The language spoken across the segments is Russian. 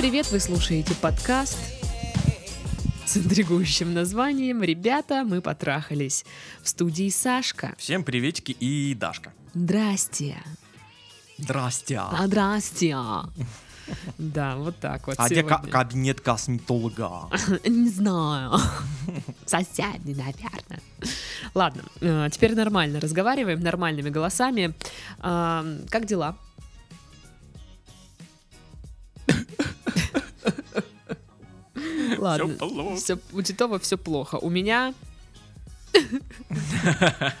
привет! Вы слушаете подкаст с интригующим названием «Ребята, мы потрахались». В студии Сашка. Всем приветики и Дашка. Здрасте. Здрасте. А, здрасте. Да, вот так вот А где кабинет косметолога? Не знаю. Соседний, наверное. Ладно, э, теперь нормально разговариваем, нормальными голосами. Как дела? Ладно, плохо. всё- у Титова все плохо. У меня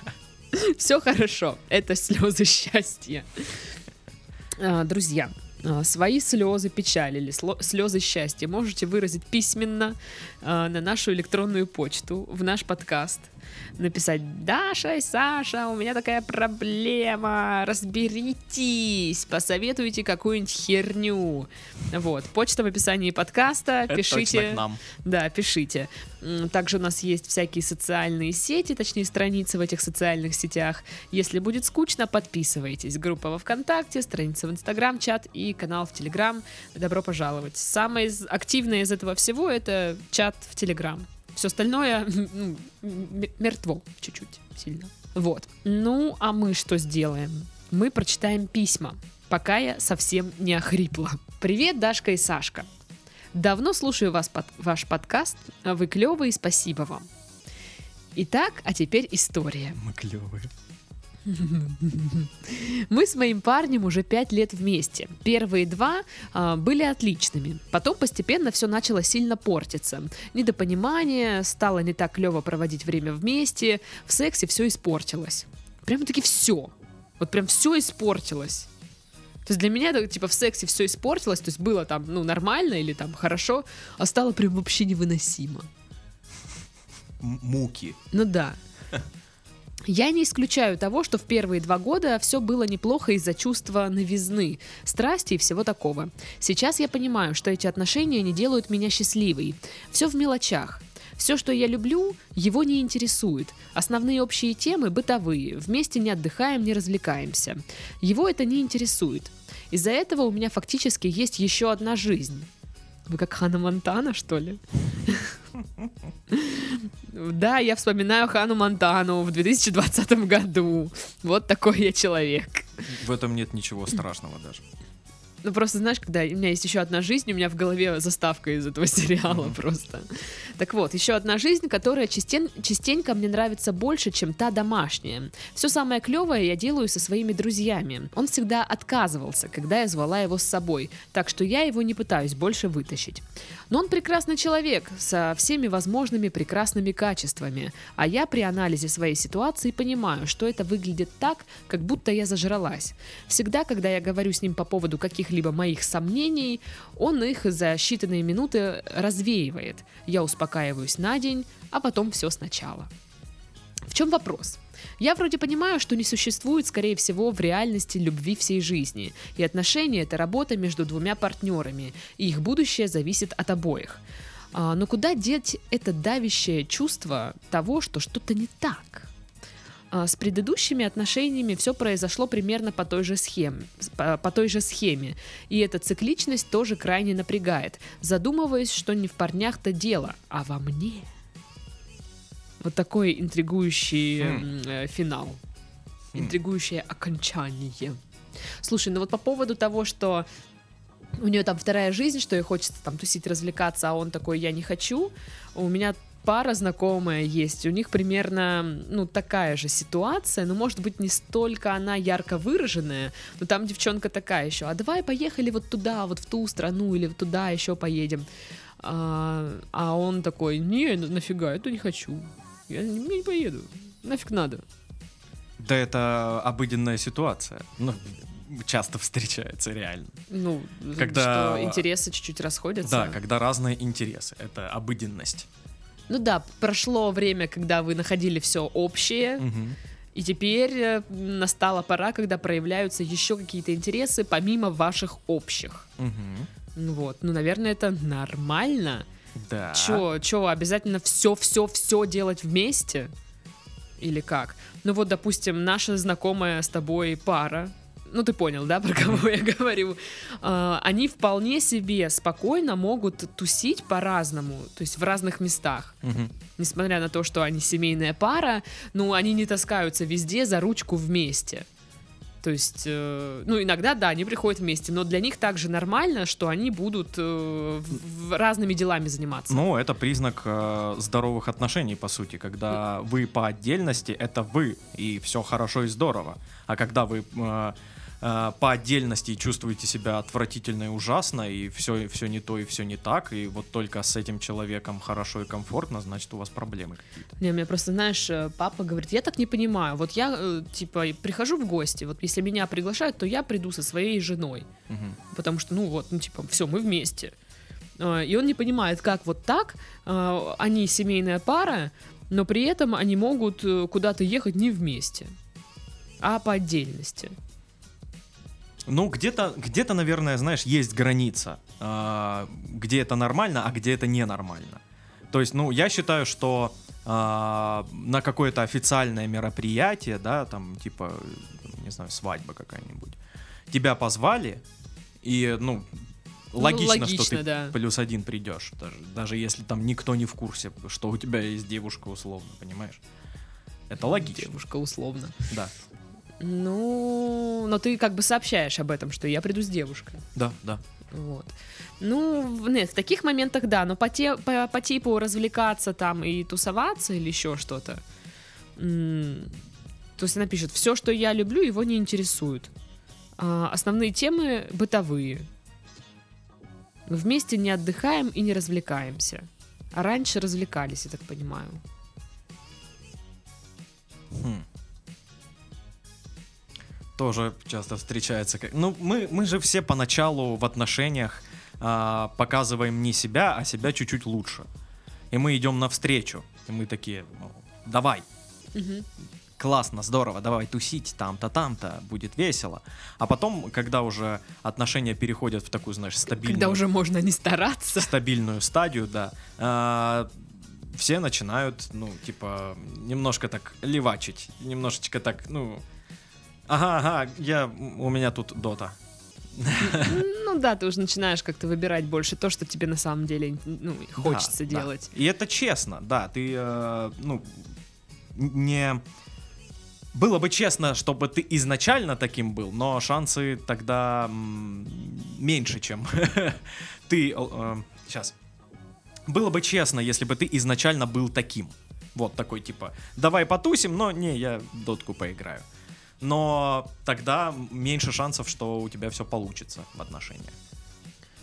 все хорошо. Это слезы счастья. А, Друзья, а, свои слезы печали или слезы счастья можете выразить письменно а, на нашу электронную почту, в наш подкаст. Написать «Даша и Саша, у меня такая проблема, разберитесь, посоветуйте какую-нибудь херню». Вот, почта в описании подкаста, Это пишите. нам. Да, пишите. Также у нас есть всякие социальные сети, точнее страницы в этих социальных сетях. Если будет скучно, подписывайтесь. Группа во ВКонтакте, страница в Инстаграм, чат и канал в Телеграм. Добро пожаловать. Самое активное из этого всего это чат в Телеграм. Все остальное ну, мертво чуть-чуть сильно. Вот. Ну, а мы что сделаем? Мы прочитаем письма, пока я совсем не охрипла. Привет, Дашка и Сашка. Давно слушаю вас под, ваш подкаст. Вы клевые, спасибо вам. Итак, а теперь история. Мы клевые. Мы с моим парнем уже пять лет вместе. Первые два а, были отличными. Потом постепенно все начало сильно портиться. Недопонимание, стало не так клево проводить время вместе, в сексе все испортилось. Прямо-таки все. Вот прям все испортилось. То есть для меня это, типа в сексе все испортилось, то есть было там ну нормально или там хорошо, а стало прям вообще невыносимо. М- Муки. Ну да. Я не исключаю того, что в первые два года все было неплохо из-за чувства новизны, страсти и всего такого. Сейчас я понимаю, что эти отношения не делают меня счастливой. Все в мелочах. Все, что я люблю, его не интересует. Основные общие темы бытовые. Вместе не отдыхаем, не развлекаемся. Его это не интересует. Из-за этого у меня фактически есть еще одна жизнь. Вы как Хана Монтана, что ли? Да, я вспоминаю Хану Монтану в 2020 году. Вот такой я человек. В этом нет ничего страшного даже. Ну просто знаешь, когда у меня есть еще одна жизнь, у меня в голове заставка из этого сериала просто. Так вот, еще одна жизнь, которая частен- частенько мне нравится больше, чем та домашняя. Все самое клевое я делаю со своими друзьями. Он всегда отказывался, когда я звала его с собой, так что я его не пытаюсь больше вытащить. Но он прекрасный человек, со всеми возможными прекрасными качествами, а я при анализе своей ситуации понимаю, что это выглядит так, как будто я зажралась. Всегда, когда я говорю с ним по поводу каких-либо моих сомнений, он их за считанные минуты развеивает. Я успокаиваюсь на день, а потом все сначала. В чем вопрос? Я вроде понимаю, что не существует, скорее всего, в реальности любви всей жизни, и отношения — это работа между двумя партнерами, и их будущее зависит от обоих. А, но куда деть это давящее чувство того, что что-то не так? А, С предыдущими отношениями все произошло примерно по той же схеме, по, той же схеме, и эта цикличность тоже крайне напрягает, задумываясь, что не в парнях-то дело, а во мне. Вот такой интригующий э, финал, Хм. интригующее окончание. Слушай, ну вот по поводу того, что у нее там вторая жизнь, что ей хочется там тусить, развлекаться, а он такой, я не хочу. У меня пара знакомая есть, у них примерно, ну, такая же ситуация, но, может быть, не столько она ярко выраженная, но там девчонка такая еще, а давай поехали вот туда, вот в ту страну, или туда еще поедем. А, а он такой, не, на- нафига, это не хочу, я не, я не поеду, нафиг надо. Да это обыденная ситуация. Ну, часто встречается реально. Ну, Когда- что интересы чуть-чуть расходятся. Да, когда разные интересы. Это обыденность. Ну да, прошло время, когда вы находили все общее, Мгм. и теперь э, настала пора, когда проявляются еще какие-то интересы помимо ваших общих. Ну Вот, ну, наверное, это нормально. Да. Чё, чё, обязательно все-все-все делать вместе? Или как? Ну вот, допустим, наша знакомая с тобой пара, ну ты понял, да, про кого я говорю, а, они вполне себе спокойно могут тусить по-разному, то есть в разных местах. Несмотря на то, что они семейная пара, ну, они не таскаются везде за ручку вместе. То есть, э, ну, иногда, да, они приходят вместе, но для них также нормально, что они будут э, в- в разными делами заниматься. Ну, это признак э, здоровых отношений, по сути, когда вы по отдельности, это вы, и все хорошо и здорово. А когда вы э, э, по отдельности чувствуете себя отвратительно и ужасно, и все, все не то, и все не так, и вот только с этим человеком хорошо и комфортно, значит, у вас проблемы какие-то. Не, меня просто, знаешь, э, папа говорит, я так не понимаю, вот я, э, типа, прихожу в гости, вот если меня приглашают, то я приду со своей женой, Мгм. потому что, ну вот, ну типа, все, мы вместе. Э, И он не понимает, как вот так, э, они семейная пара, но при этом они могут куда-то ехать не вместе, а по отдельности. Ну, где-то, где-то, наверное, знаешь, есть граница, а, где это нормально, а где это ненормально. То есть, ну, я считаю, что а, на какое-то официальное мероприятие, да, там, типа, не знаю, свадьба какая-нибудь, тебя позвали, и, ну, Ну, логично, что логично, ты да. плюс один придешь, даже, даже если там никто не в курсе, что у тебя есть девушка условно, понимаешь? Это логично, Девушка условно. да. Ну, но ты как бы сообщаешь об этом, что я приду с девушкой. Да, да. Вот. Ну, нет, в таких моментах да, но по, те, по, по типу развлекаться там и тусоваться или еще что-то. То есть она пишет, все, что я люблю, его не интересует. А, основные темы бытовые. Вместе не отдыхаем и не развлекаемся. А раньше развлекались, я так понимаю. Хм. Тоже часто встречается. Ну, мы, мы же все поначалу в отношениях а, показываем не себя, а себя чуть-чуть лучше. И мы идем навстречу. И мы такие, ну, давай, Мгм. классно, здорово, давай тусить там-то, там-то, будет весело. А потом, когда уже отношения переходят в такую, знаешь, стабильную, Когда уже можно не стараться. стабильную стадию, да, а, все начинают, ну, типа, немножко так левачить, немножечко так, ну, ага, ага, я, у меня тут дота. Ну да, ты уже начинаешь как-то выбирать больше то, что тебе на самом деле ну, хочется Да, да. делать. И это честно, да, ты, э, ну, не... Было бы честно, чтобы ты изначально таким был, но шансы тогда меньше, чем ты... сейчас. Было бы честно, если бы ты изначально был таким. Вот такой типа, давай потусим, но не, я дотку поиграю. Но тогда меньше шансов, что у тебя все получится в отношениях.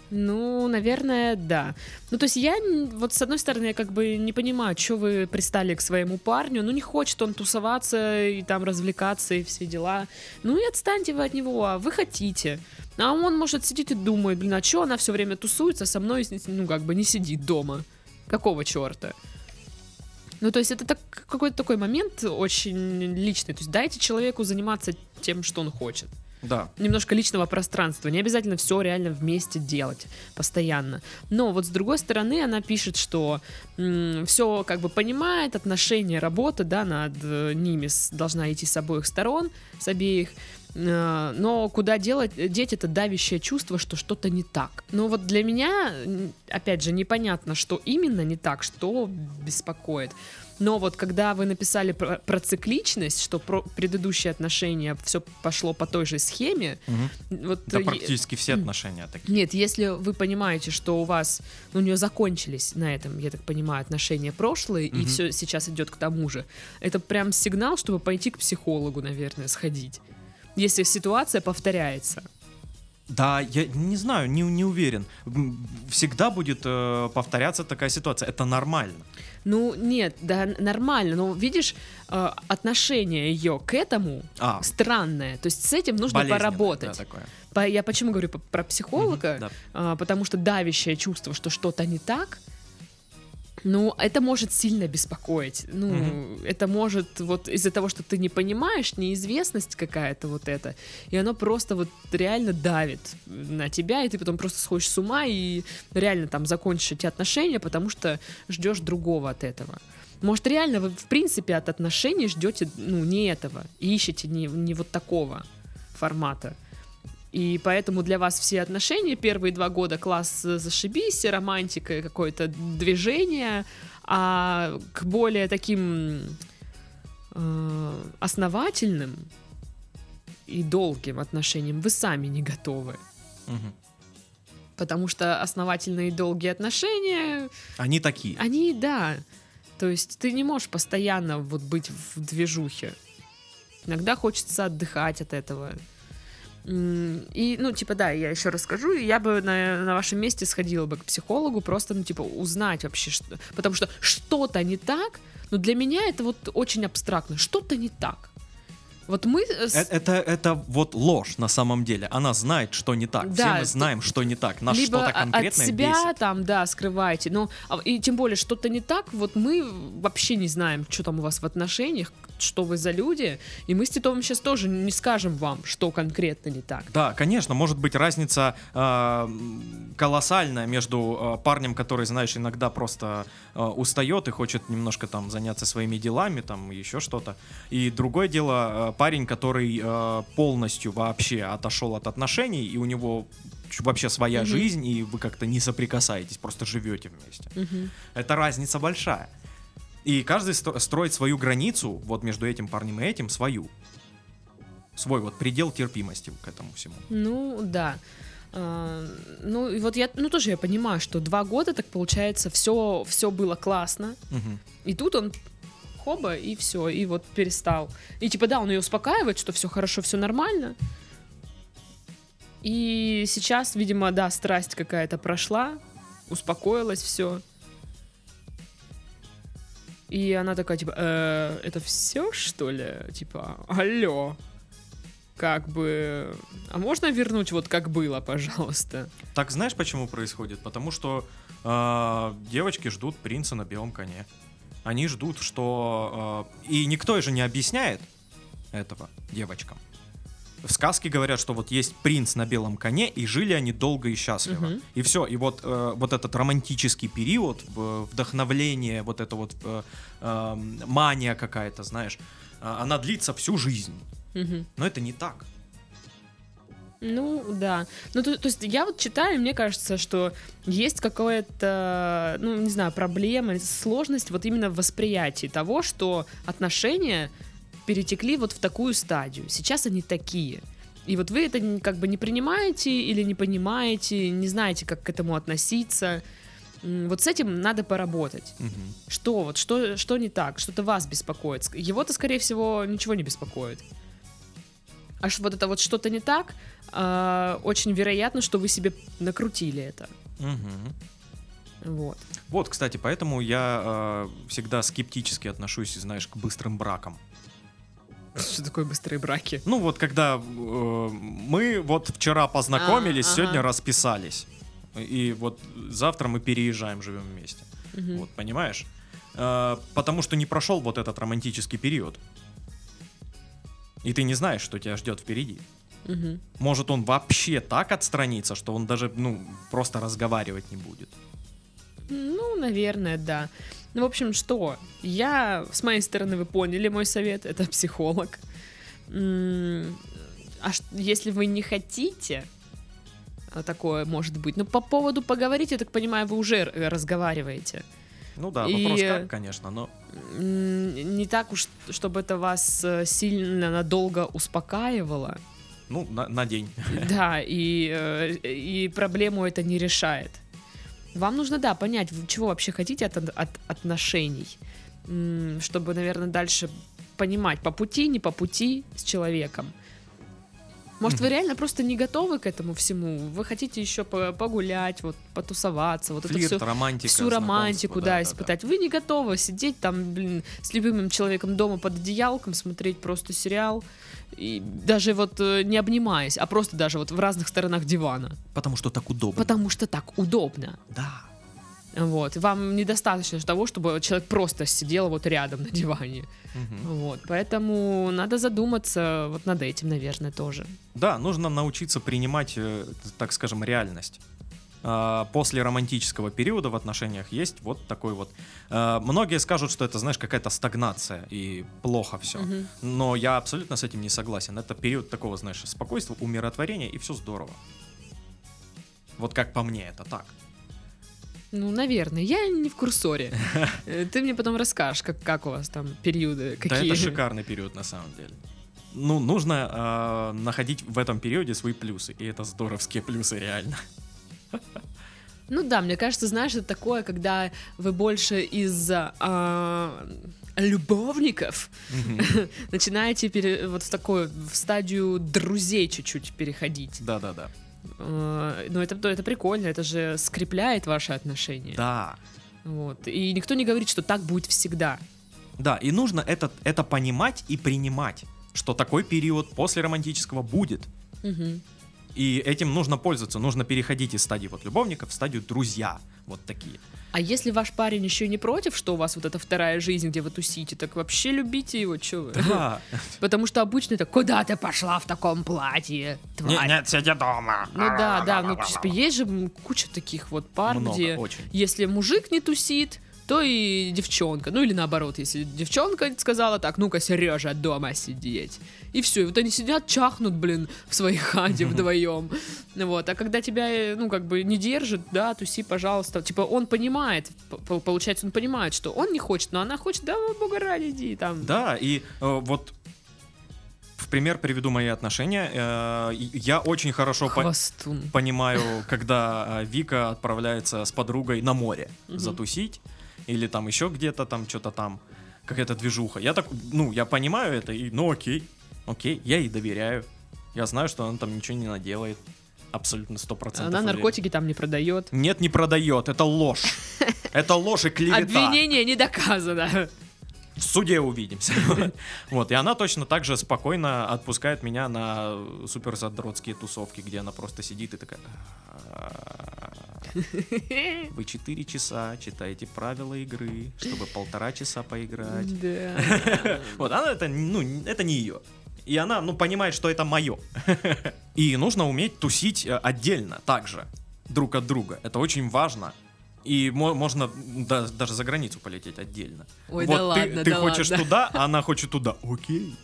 Ну, наверное, да. Ну, то есть я, вот с одной стороны, я как бы не понимаю, что вы пристали к своему парню. Ну, не хочет он тусоваться и там развлекаться и все дела. Ну, и отстаньте вы от него, а вы хотите. А он, может, сидит и думает, блин, а что она все время тусуется, со мной, ну, как бы не сидит дома. Какого черта? Ну, то есть это так, какой-то такой момент очень личный. То есть дайте человеку заниматься тем, что он хочет Да, немножко личного пространства. Не обязательно все реально вместе делать постоянно. Но вот с другой стороны, она пишет, что все как бы понимает, отношения, работа, да, над э, ними с- должна идти с обоих сторон, с обеих. Э, Но куда делать, деть это давящее чувство, что что-то не так. Но вот для меня, опять же, непонятно, что именно не так, что беспокоит. Но вот когда вы написали про, про цикличность, что про предыдущие отношения все пошло по той же схеме, Мгм. вот да э, практически все отношения такие. нет, если вы понимаете, что у вас, ну, у нее закончились на этом, я так понимаю, отношения прошлые, и Мгм. все сейчас идет к тому же, это прям сигнал, чтобы пойти к психологу, наверное, сходить. Если ситуация повторяется. Да, я не знаю, не, не уверен. Всегда будет э, повторяться такая ситуация. Это нормально. Ну, нет, да, нормально, но видишь, э, отношение ее к этому А, странное. То есть с этим нужно поработать. да, такое. По- я почему говорю про психолога? Мгм, да. А, потому что давящее чувство, что что-то не так, ну, это может сильно беспокоить. Ну, Мгм. это может вот из-за того, что ты не понимаешь, неизвестность какая-то вот эта, и оно просто вот реально давит на тебя, и ты потом просто сходишь с ума и реально там закончишь эти отношения, потому что ждешь другого от этого. Может, реально вы, в принципе, от отношений ждете, ну, не этого, и ищете не, не вот такого. формата. И поэтому для вас все отношения первые два года класс э, зашибись, романтика, какое-то движение, а к более таким э, основательным и долгим отношениям вы сами не готовы. Мгм. Потому что основательные и долгие отношения, Они такие. они, да. То есть ты не можешь постоянно вот быть в движухе. Иногда хочется отдыхать от этого. И, ну, типа, да, я еще расскажу, и я бы на, на вашем месте сходила бы к психологу, просто, ну, типа, узнать вообще, что... потому что что-то не так, но для меня это вот очень абстрактно, что-то не так. Вот мы... э, с- Э- Это, это вот ложь на самом деле. Она знает, что не так. Все Да, мы т- знаем, что не так. Нас что-то конкретное от себя бесит. там, да, скрываете, но а, и тем более что-то не так, вот мы вообще не знаем, что там у вас в отношениях, что вы за люди, и мы с Титовым сейчас тоже не скажем вам, что конкретно не так. Да, конечно, может быть разница э, колоссальная между э, парнем, который, знаешь, иногда просто э, устает и хочет немножко там заняться своими делами, там еще что-то. И другое дело, э, парень, который э, полностью вообще отошел от отношений, и у него вообще своя Мгм. жизнь, и вы как-то не соприкасаетесь, просто живете вместе. Мгм. Это разница большая. И каждый строит свою границу, вот между этим парнем и этим, свою. Свой вот предел терпимости к этому всему. Ну, да. А, Ну, и вот я, ну, тоже я понимаю, что два года, так получается, все, все было классно, Мгм. и тут он хоба, и все, и вот перестал. И типа, да, он ее успокаивает, что все хорошо, все нормально. И сейчас, видимо, да, страсть какая-то прошла, успокоилось все. И она такая, типа, «Э, это все, что ли? Типа, алло. Как бы... А можно вернуть вот как было, пожалуйста? Так знаешь, почему происходит? Потому что э, девочки ждут принца на белом коне. Они ждут, что... э, и никто же не объясняет этого девочкам. В сказке говорят, что вот есть принц на белом коне, и жили они долго и счастливо. Мгм. И все. И вот, э, вот этот романтический период, в- вдохновление, вот это вот э, э, мания какая-то, знаешь, э, она длится всю жизнь. Мгм. Но это не так. Ну, да. Ну, то, то есть я вот читаю, мне кажется, что есть какая-то, ну, не знаю, проблема, сложность вот именно в восприятии того, что отношения перетекли вот в такую стадию. Сейчас они такие. И вот вы это как бы не принимаете или не понимаете, не знаете, как к этому относиться. Вот с этим надо поработать. Мгм. Что вот, что, что не так, что-то вас беспокоит. Его-то, скорее всего, ничего не беспокоит. Аж вот это вот что-то не так, а, очень вероятно, что вы себе накрутили это. Мгм. Вот. Вот, кстати, поэтому я э, всегда скептически отношусь, знаешь, к быстрым бракам. Что такое быстрые браки? Ну вот, когда э, мы вот вчера познакомились, А, ага. сегодня расписались, и вот завтра мы переезжаем, живем вместе. Мгм. Вот, понимаешь? Э, потому что не прошел вот этот романтический период. И ты не знаешь, что тебя ждет впереди. Мгм. Может, он вообще так отстранится, что он даже, ну, просто разговаривать не будет. Ну, наверное, да. Ну, в общем, что? Я, с моей стороны, вы поняли мой совет, это психолог. А если вы не хотите, а такое может быть, ну, по поводу поговорить, я так понимаю, вы уже р- разговариваете. Ну да, И- вопрос как, конечно, но... Не так уж, чтобы это вас э, сильно надолго успокаивало. Ну, на, на день. Да, и, э, и проблему это не решает. Вам нужно, да, понять, чего вообще хотите от, от отношений, чтобы, наверное, дальше понимать, по пути, не по пути с человеком. Может, вы реально просто не готовы к этому всему? Вы хотите еще по- погулять, вот, потусоваться, вот это Флирт, все романтика, всю романтику, знакомство, да, испытать. Вы не готовы сидеть там, блин, с любимым человеком дома под одеялком, смотреть просто сериал, и даже вот э, не обнимаясь, а просто даже вот в разных сторонах дивана. Потому что так удобно. Потому что так удобно. Да. Вот. И вам недостаточно того, чтобы человек просто сидел вот рядом на диване. Мгм. Вот. Поэтому надо задуматься вот над этим, наверное, тоже. Да, нужно научиться принимать, э, так скажем, реальность. э, после романтического периода в отношениях есть вот такой вот. э, многие скажут, что это, знаешь, какая-то стагнация и плохо все. Мгм. Но я абсолютно с этим не согласен. Это период такого, знаешь, спокойствия, умиротворения, и все здорово. Вот как по мне, это так. Ну, наверное. Я не в курсоре. Э, Ты мне потом расскажешь, как, как у вас там периоды, Да какие. это шикарный период на самом деле. Ну, нужно э, находить в этом периоде свои плюсы. И это здоровские плюсы, реально. Ну да, мне кажется, знаешь, это такое, когда вы больше из а, любовников начинаете пере- вот в такую в стадию друзей чуть-чуть переходить. Да-да-да. Ну это это прикольно, это же скрепляет ваши отношения. Да. Вот. И никто не говорит, что так будет всегда. Да, и нужно это, это понимать и принимать, что такой период после романтического будет. Мгм. И этим нужно пользоваться. Нужно переходить из стадии вот любовников в стадию друзья. Вот такие. А если ваш парень еще не против, что у вас вот эта вторая жизнь, где вы тусите, так вообще любите его, что вы? Да. Потому что обычно это «Куда ты пошла в таком платье, тварь?» нет, сиди дома. Ну да, да, ну типа, есть же куча таких вот пар, Много, где очень. если мужик не тусит, то и девчонка. Ну или наоборот, если девчонка сказала так, ну-ка, Сережа, дома сидеть. И все, и вот они сидят, чахнут, блин, в своей хате вдвоем. Вот, а когда тебя, э, ну, как бы не держит, да, туси, пожалуйста. Типа, он понимает, получается, он понимает, что он не хочет, но она хочет, да, бога ради, иди там. Да, и э, вот в пример приведу мои отношения. Э, я очень хорошо по- понимаю, когда э, Вика отправляется с подругой на море затусить, или там еще где-то там что-то там, какая-то движуха. Я так, ну, я понимаю это, и ну окей, окей, я ей доверяю. Я знаю, что она там ничего не наделает. Абсолютно сто процентов. Она уверен. наркотики там не продает. Нет, не продает, это ложь. Это ложь и клевета. Обвинение не доказано. В суде увидимся. Вот, и она точно так же спокойно отпускает меня на супер задротские тусовки, где она просто сидит и такая... Вы 4 часа читаете правила игры, чтобы полтора часа поиграть. Да. Вот, она это, ну, это не ее. И она, ну, понимает, что это мое. И нужно уметь тусить э, отдельно, также, друг от друга. Это очень важно. И мо- можно да- даже за границу полететь отдельно. Ой, вот да ты, ладно, ты да хочешь ладно. туда, а она хочет туда. Окей.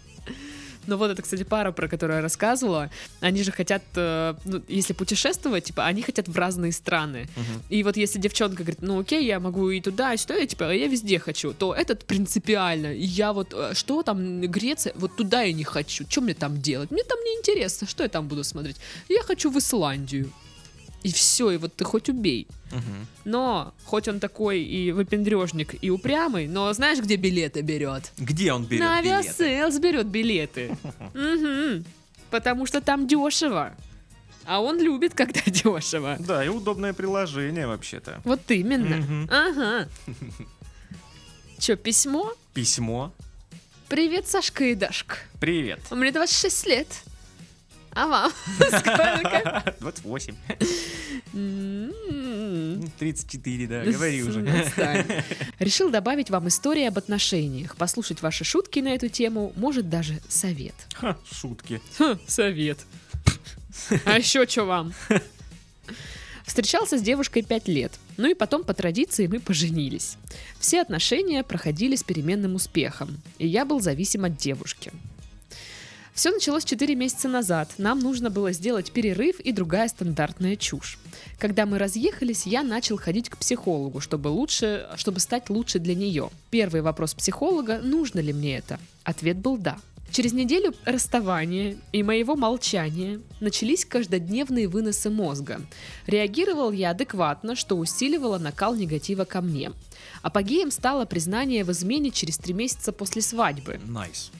Ну вот это, кстати, пара, про которую я рассказывала. Они же хотят, э, ну, если путешествовать, типа, они хотят в разные страны. И вот если девчонка говорит, ну окей, я могу и туда, и сюда, и типа, я везде хочу, то этот принципиально. И я вот, э, что там, Греция, вот туда я не хочу. Что мне там делать? Мне там не интересно, что я там буду смотреть. Я хочу в Исландию. И все, и вот ты хоть убей. Но, хоть он такой и выпендрежник, и упрямый, но знаешь, где билеты берет? Где он берет На Aviasales берет билеты. Мгм. Потому что там дешево. А он любит, когда дешево. Да, и удобное приложение вообще-то. Вот именно. Ага. Че, письмо? Письмо. Привет, Сашка и Дашка. Привет. Мне 26 лет. А вам? Сколько? 28. М, 34, да, говори уже. Решил добавить вам истории об отношениях, послушать ваши шутки на эту тему, может даже совет. Ха, Шутки. Ха, совет. А еще что вам? Встречался с девушкой 5 лет. Ну и потом по традиции мы поженились. Все отношения проходили с переменным успехом, и я был зависим от девушки. Все началось 4 месяца назад. Нам нужно было сделать перерыв и другая стандартная чушь. Когда мы разъехались, я начал ходить к психологу, чтобы лучше, чтобы стать лучше для нее. Первый вопрос психолога: нужно ли мне это? Ответ был да. Через неделю расставания и моего молчания начались каждодневные выносы мозга. Реагировал я адекватно, что усиливало накал негатива ко мне. Апогеем стало признание в измене через три месяца после свадьбы. Nice.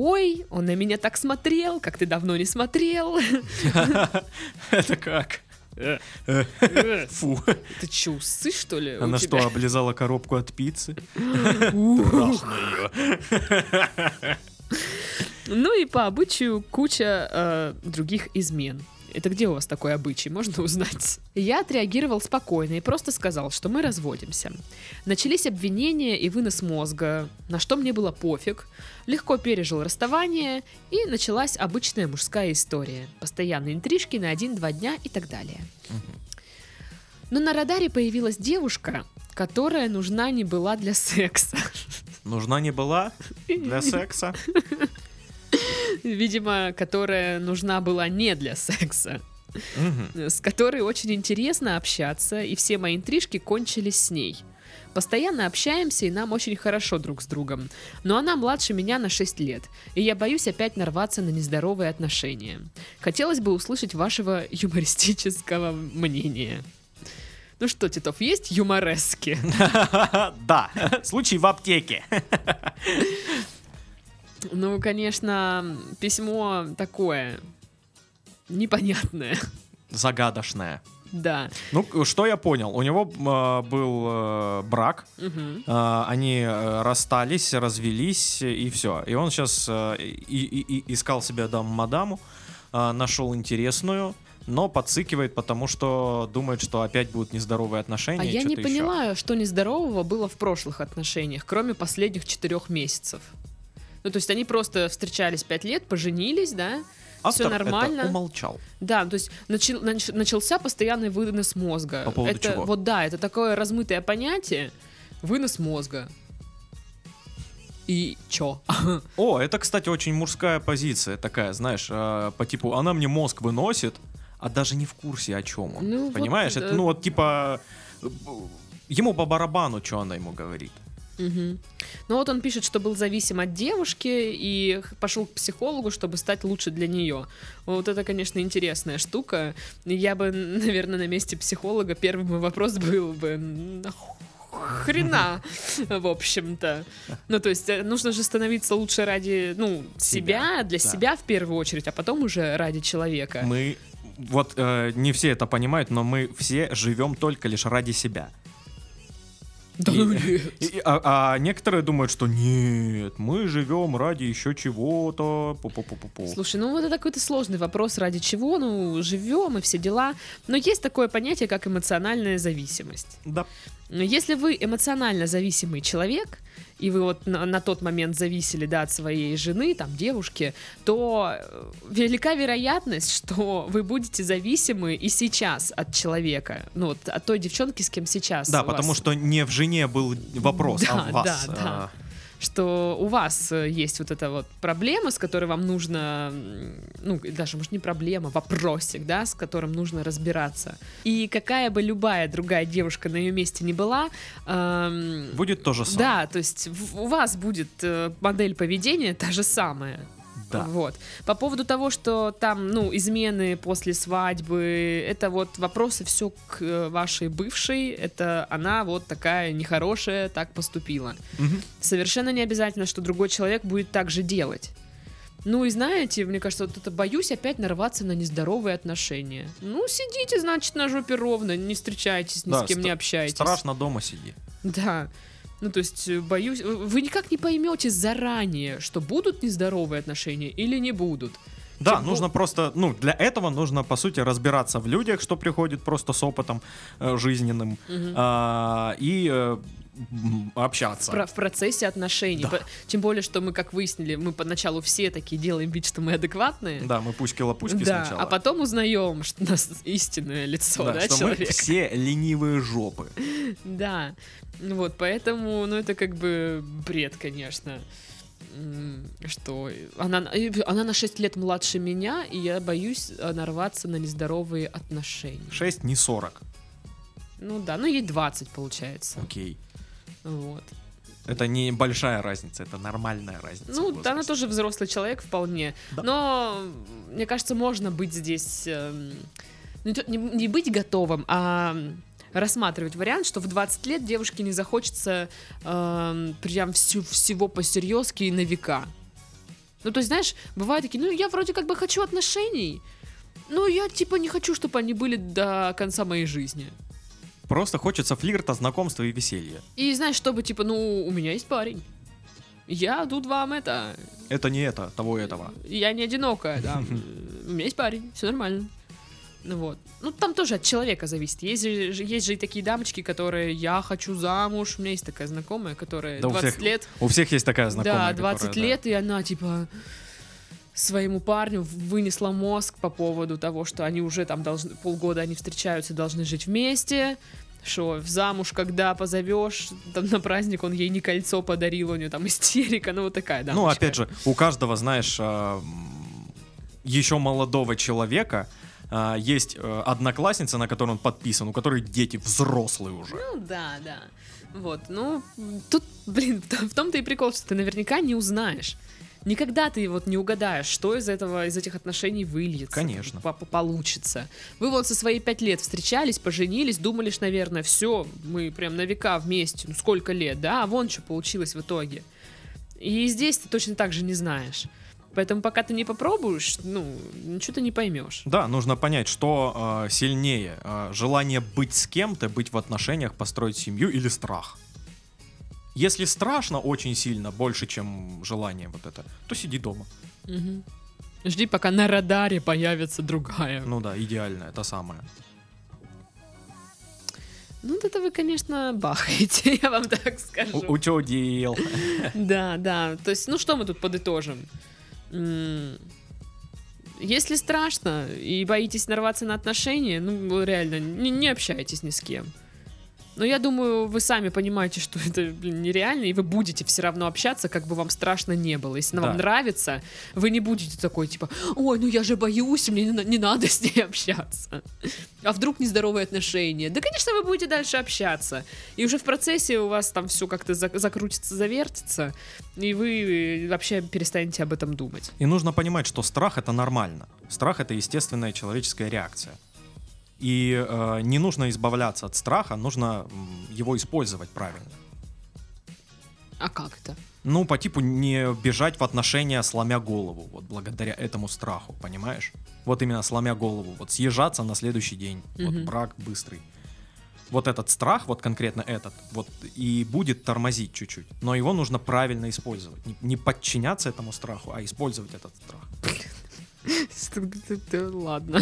Ой, он на меня так смотрел, как ты давно не смотрел. Это как? Фу. Ты че, усы, что ли? Она что, облизала коробку от пиццы? Ее. Ну и по обычаю куча э, других измен. Это где у вас такой обычай, можно узнать? Я отреагировал спокойно и просто сказал, что мы разводимся. Начались обвинения и вынос мозга, на что мне было пофиг. Легко пережил расставание, и началась обычная мужская история. Постоянные интрижки на один-два дня и так далее. Но на радаре появилась девушка, которая нужна не была для секса. Нужна не была для секса. Видимо, которая нужна была не для секса. С которой очень интересно общаться, и все мои интрижки кончились с ней. Постоянно общаемся, и нам очень хорошо друг с другом. Но она младше меня на 6 лет, и я боюсь опять нарваться на нездоровые отношения. Хотелось бы услышать вашего юмористического мнения. Ну что, Титов, есть юморески? Да, случай в аптеке. Ну, конечно, письмо такое непонятное. Загадочная. Да. Ну, что я понял? У него э, был э, брак, Мгм. э, они э, расстались, развелись, и все. И он сейчас искал себе дам мадаму, э, нашел интересную, но подсыкивает, потому что думает, что опять будут нездоровые отношения. А и я не что-то еще. поняла, что нездорового было в прошлых отношениях, кроме последних четырех месяцев. Ну, то есть они просто встречались пять лет, поженились, да? Все Автор это нормально. умолчал. Да, то есть начал- нач- начался постоянный вынос мозга. По поводу это, чего? Вот да, это такое размытое понятие. Вынос мозга. И чё? О, это, кстати, очень мужская позиция такая, знаешь, э, по типу, она мне мозг выносит, а даже не в курсе, о чем он. Ну, вот, Понимаешь? э, Это, ну, вот типа, э, ему по барабану, что она ему говорит. Мгм. Ну вот он пишет, что был зависим от девушки и пошел к психологу, чтобы стать лучше для нее. Вот это, конечно, интересная штука. Я бы, наверное, на месте психолога первый мой вопрос был бы хрена, в общем-то. Ну, то есть, э, нужно же становиться лучше ради, ну, себя, Себя, для да. себя в первую очередь, а потом уже ради человека. Мы, вот э, не все это понимают, но мы все живем только лишь ради себя. Да И- ну нет. И- и- а, а некоторые думают, что нет, мы живем ради еще чего-то. Слушай, ну вот это какой-то сложный вопрос, ради чего, ну, живем и все дела. Но есть такое понятие, как эмоциональная зависимость. Да. Если вы эмоционально зависимый человек, и вы вот на, на тот момент зависели, да, от своей жены, там, девушки, то э, велика вероятность, что вы будете зависимы и сейчас от человека, ну, вот от той девчонки, с кем сейчас. Да, у вас- потому что не в жене был вопрос, Да, а в вас. да, да. Что у вас э, есть вот эта вот проблема, с которой вам нужно, ну, даже, может, не проблема, вопросик, да, с которым нужно разбираться. И какая бы любая другая девушка на ее месте не была, эм, Будет то же самое. да, то есть у вас будет э, модель поведения та же самая. Да. Вот. По поводу того, что там, ну, измены после свадьбы, это вот вопросы все к э, вашей бывшей, это она вот такая нехорошая, так поступила. Мгм. Совершенно не обязательно, что другой человек будет так же делать. Ну и знаете, мне кажется, вот это боюсь опять нарваться на нездоровые отношения. Ну, сидите, значит, на жопе ровно, не встречайтесь, ни Да, с кем не общайтесь. Страшно дома сиди. Да. Ну, то есть, э, боюсь, вы- никак не поймете заранее, что будут нездоровые отношения или не будут. Да, Тем нужно просто, ну, для этого нужно, по сути, разбираться в людях, что приходит просто с опытом э, жизненным, Мгм. а, и э, общаться. Про- в процессе отношений. Да. Тем более, что мы, как выяснили, мы поначалу все такие делаем вид, что мы адекватные. Да, мы пуськи-лопуськи Да, сначала. а потом узнаем, что у нас истинное лицо, да, Да, что мы человека. все ленивые жопы. Да. Ну Вот, поэтому, ну, это как бы бред, конечно. Что она, она на 6 лет младше меня, и я боюсь э, нарваться на нездоровые отношения. 6, не 40. Ну да, ну ей 20 получается. Окей. Вот. Это не большая разница, это нормальная разница. Ну, да, она тоже взрослый человек вполне. Да. Но, мне кажется, можно быть здесь... эм, не, не быть готовым, а рассматривать вариант, что в 20 лет девушке не захочется эм, прям всю, всего посерьезки и на века. Ну, то есть, знаешь, бывают такие, ну, я вроде как бы хочу отношений, но я типа не хочу, чтобы они были до конца моей жизни. Просто хочется флирта, знакомства и веселья. И знаешь, чтобы типа, ну, у меня есть парень. Я тут вам это, Это не это, того и этого. Я не одинокая, да. У меня есть парень, все нормально. Ну вот. Ну, там тоже от человека зависит. Есть же, есть же и такие дамочки, которые я хочу замуж. У меня есть такая знакомая, которая Да у 20 всех лет. У всех есть такая знакомая. да, 20 которая, да. лет, и она типа своему парню вынесла мозг по поводу того, что они уже там должны, полгода они встречаются, должны жить вместе, что в замуж, когда позовешь, там на праздник он ей не кольцо подарил, у нее там истерика, ну вот такая, да. Ну, опять же, у каждого, знаешь, а, еще молодого человека а, есть э, одноклассница, на которую он подписан, у которой дети взрослые уже. Ну да, да. Вот, ну, тут, блин, в том-то и прикол, что ты наверняка не узнаешь. Никогда ты вот не угадаешь, что из этого, из этих отношений выльется. Конечно. по- по- Получится. Вы вот со свои пять лет встречались, поженились, думали, ж, наверное, все, мы прям на века вместе, ну сколько лет, да, а вон что получилось в итоге. И здесь ты точно так же не знаешь. Поэтому пока ты не попробуешь, ну, ничего ты не поймешь. Да, нужно понять, что э, сильнее. э, желание быть с кем-то, быть в отношениях, построить семью или страх. Если страшно очень сильно, больше, чем желание вот это, то сиди дома. Мгм. Жди, пока на радаре появится другая. Ну да, идеально, это самое. Ну, вот это вы, конечно, бахаете, я вам так скажу. У-. Да, да. То есть, ну что мы тут подытожим? Если страшно и боитесь нарваться на отношения, ну реально, не, не общайтесь ни с кем. Но я думаю, вы сами понимаете, что это блин, нереально, и вы будете все равно общаться, как бы вам страшно не было. Если она вам Да. нравится, вы не будете такой, типа, ой, ну я же боюсь, мне не, не надо с ней общаться. А вдруг нездоровые отношения? Да, конечно, вы будете дальше общаться. И уже в процессе у вас там все как-то зак- закрутится, завертится, и вы вообще перестанете об этом думать. И нужно понимать, что страх это нормально. Страх это естественная человеческая реакция. И э, не нужно избавляться от страха, нужно его использовать правильно. А как это? Ну, по типу не бежать в отношения, сломя голову, вот благодаря этому страху, понимаешь? Вот именно сломя голову, вот съезжаться на следующий день, вот Мгм. брак быстрый. Вот этот страх, вот конкретно этот, вот и будет тормозить чуть-чуть. Но его нужно правильно использовать. Не, не подчиняться этому страху, а использовать этот страх. Ладно.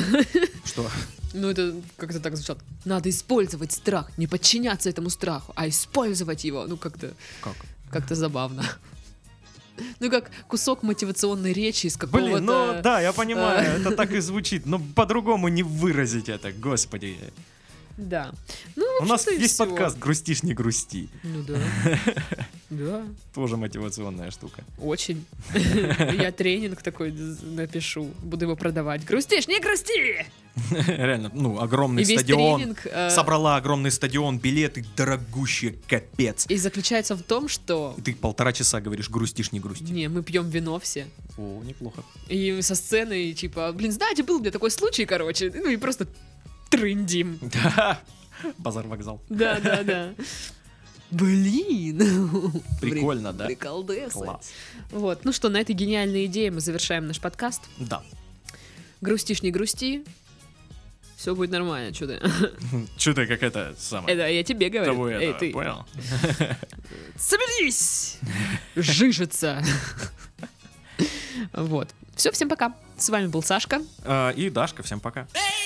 Что? Ну, это как-то так звучало. Надо использовать страх, не подчиняться этому страху, а использовать его. Ну, как-то Как? как-то забавно. Ну, как кусок мотивационной речи из какого-то... Блин, ну да, я понимаю, это так и звучит, но по-другому не выразить это, господи. Да. Ну, У нас есть всё. подкаст «Грустишь, не грусти». Ну да. Да, Тоже мотивационная штука. очень. Я тренинг такой напишу, буду его продавать. Грустишь, не грусти! Реально, ну, огромный стадион. тренинг... э, Собрала огромный стадион, билеты дорогущие, капец. И заключается в том, что... И ты полтора часа говоришь, грустишь, не грусти. Не, мы пьем вино все. О, неплохо. И со сцены, типа, блин, знаете, был у меня такой случай, короче. Ну и просто трындим. Базар вокзал. Да, да, да. Блин. Прикольно, да? Приколдесы. Класс. Вот, ну что, на этой гениальной идее мы завершаем наш подкаст. Да. Грустишь, не грусти. Все будет нормально, что ты. Че ты как это самое? Это я тебе говорю. Того Эй, это, ты, понял? соберись! Жижица. Вот. Все, всем пока. С вами был Сашка. А, И Дашка, всем пока. baby.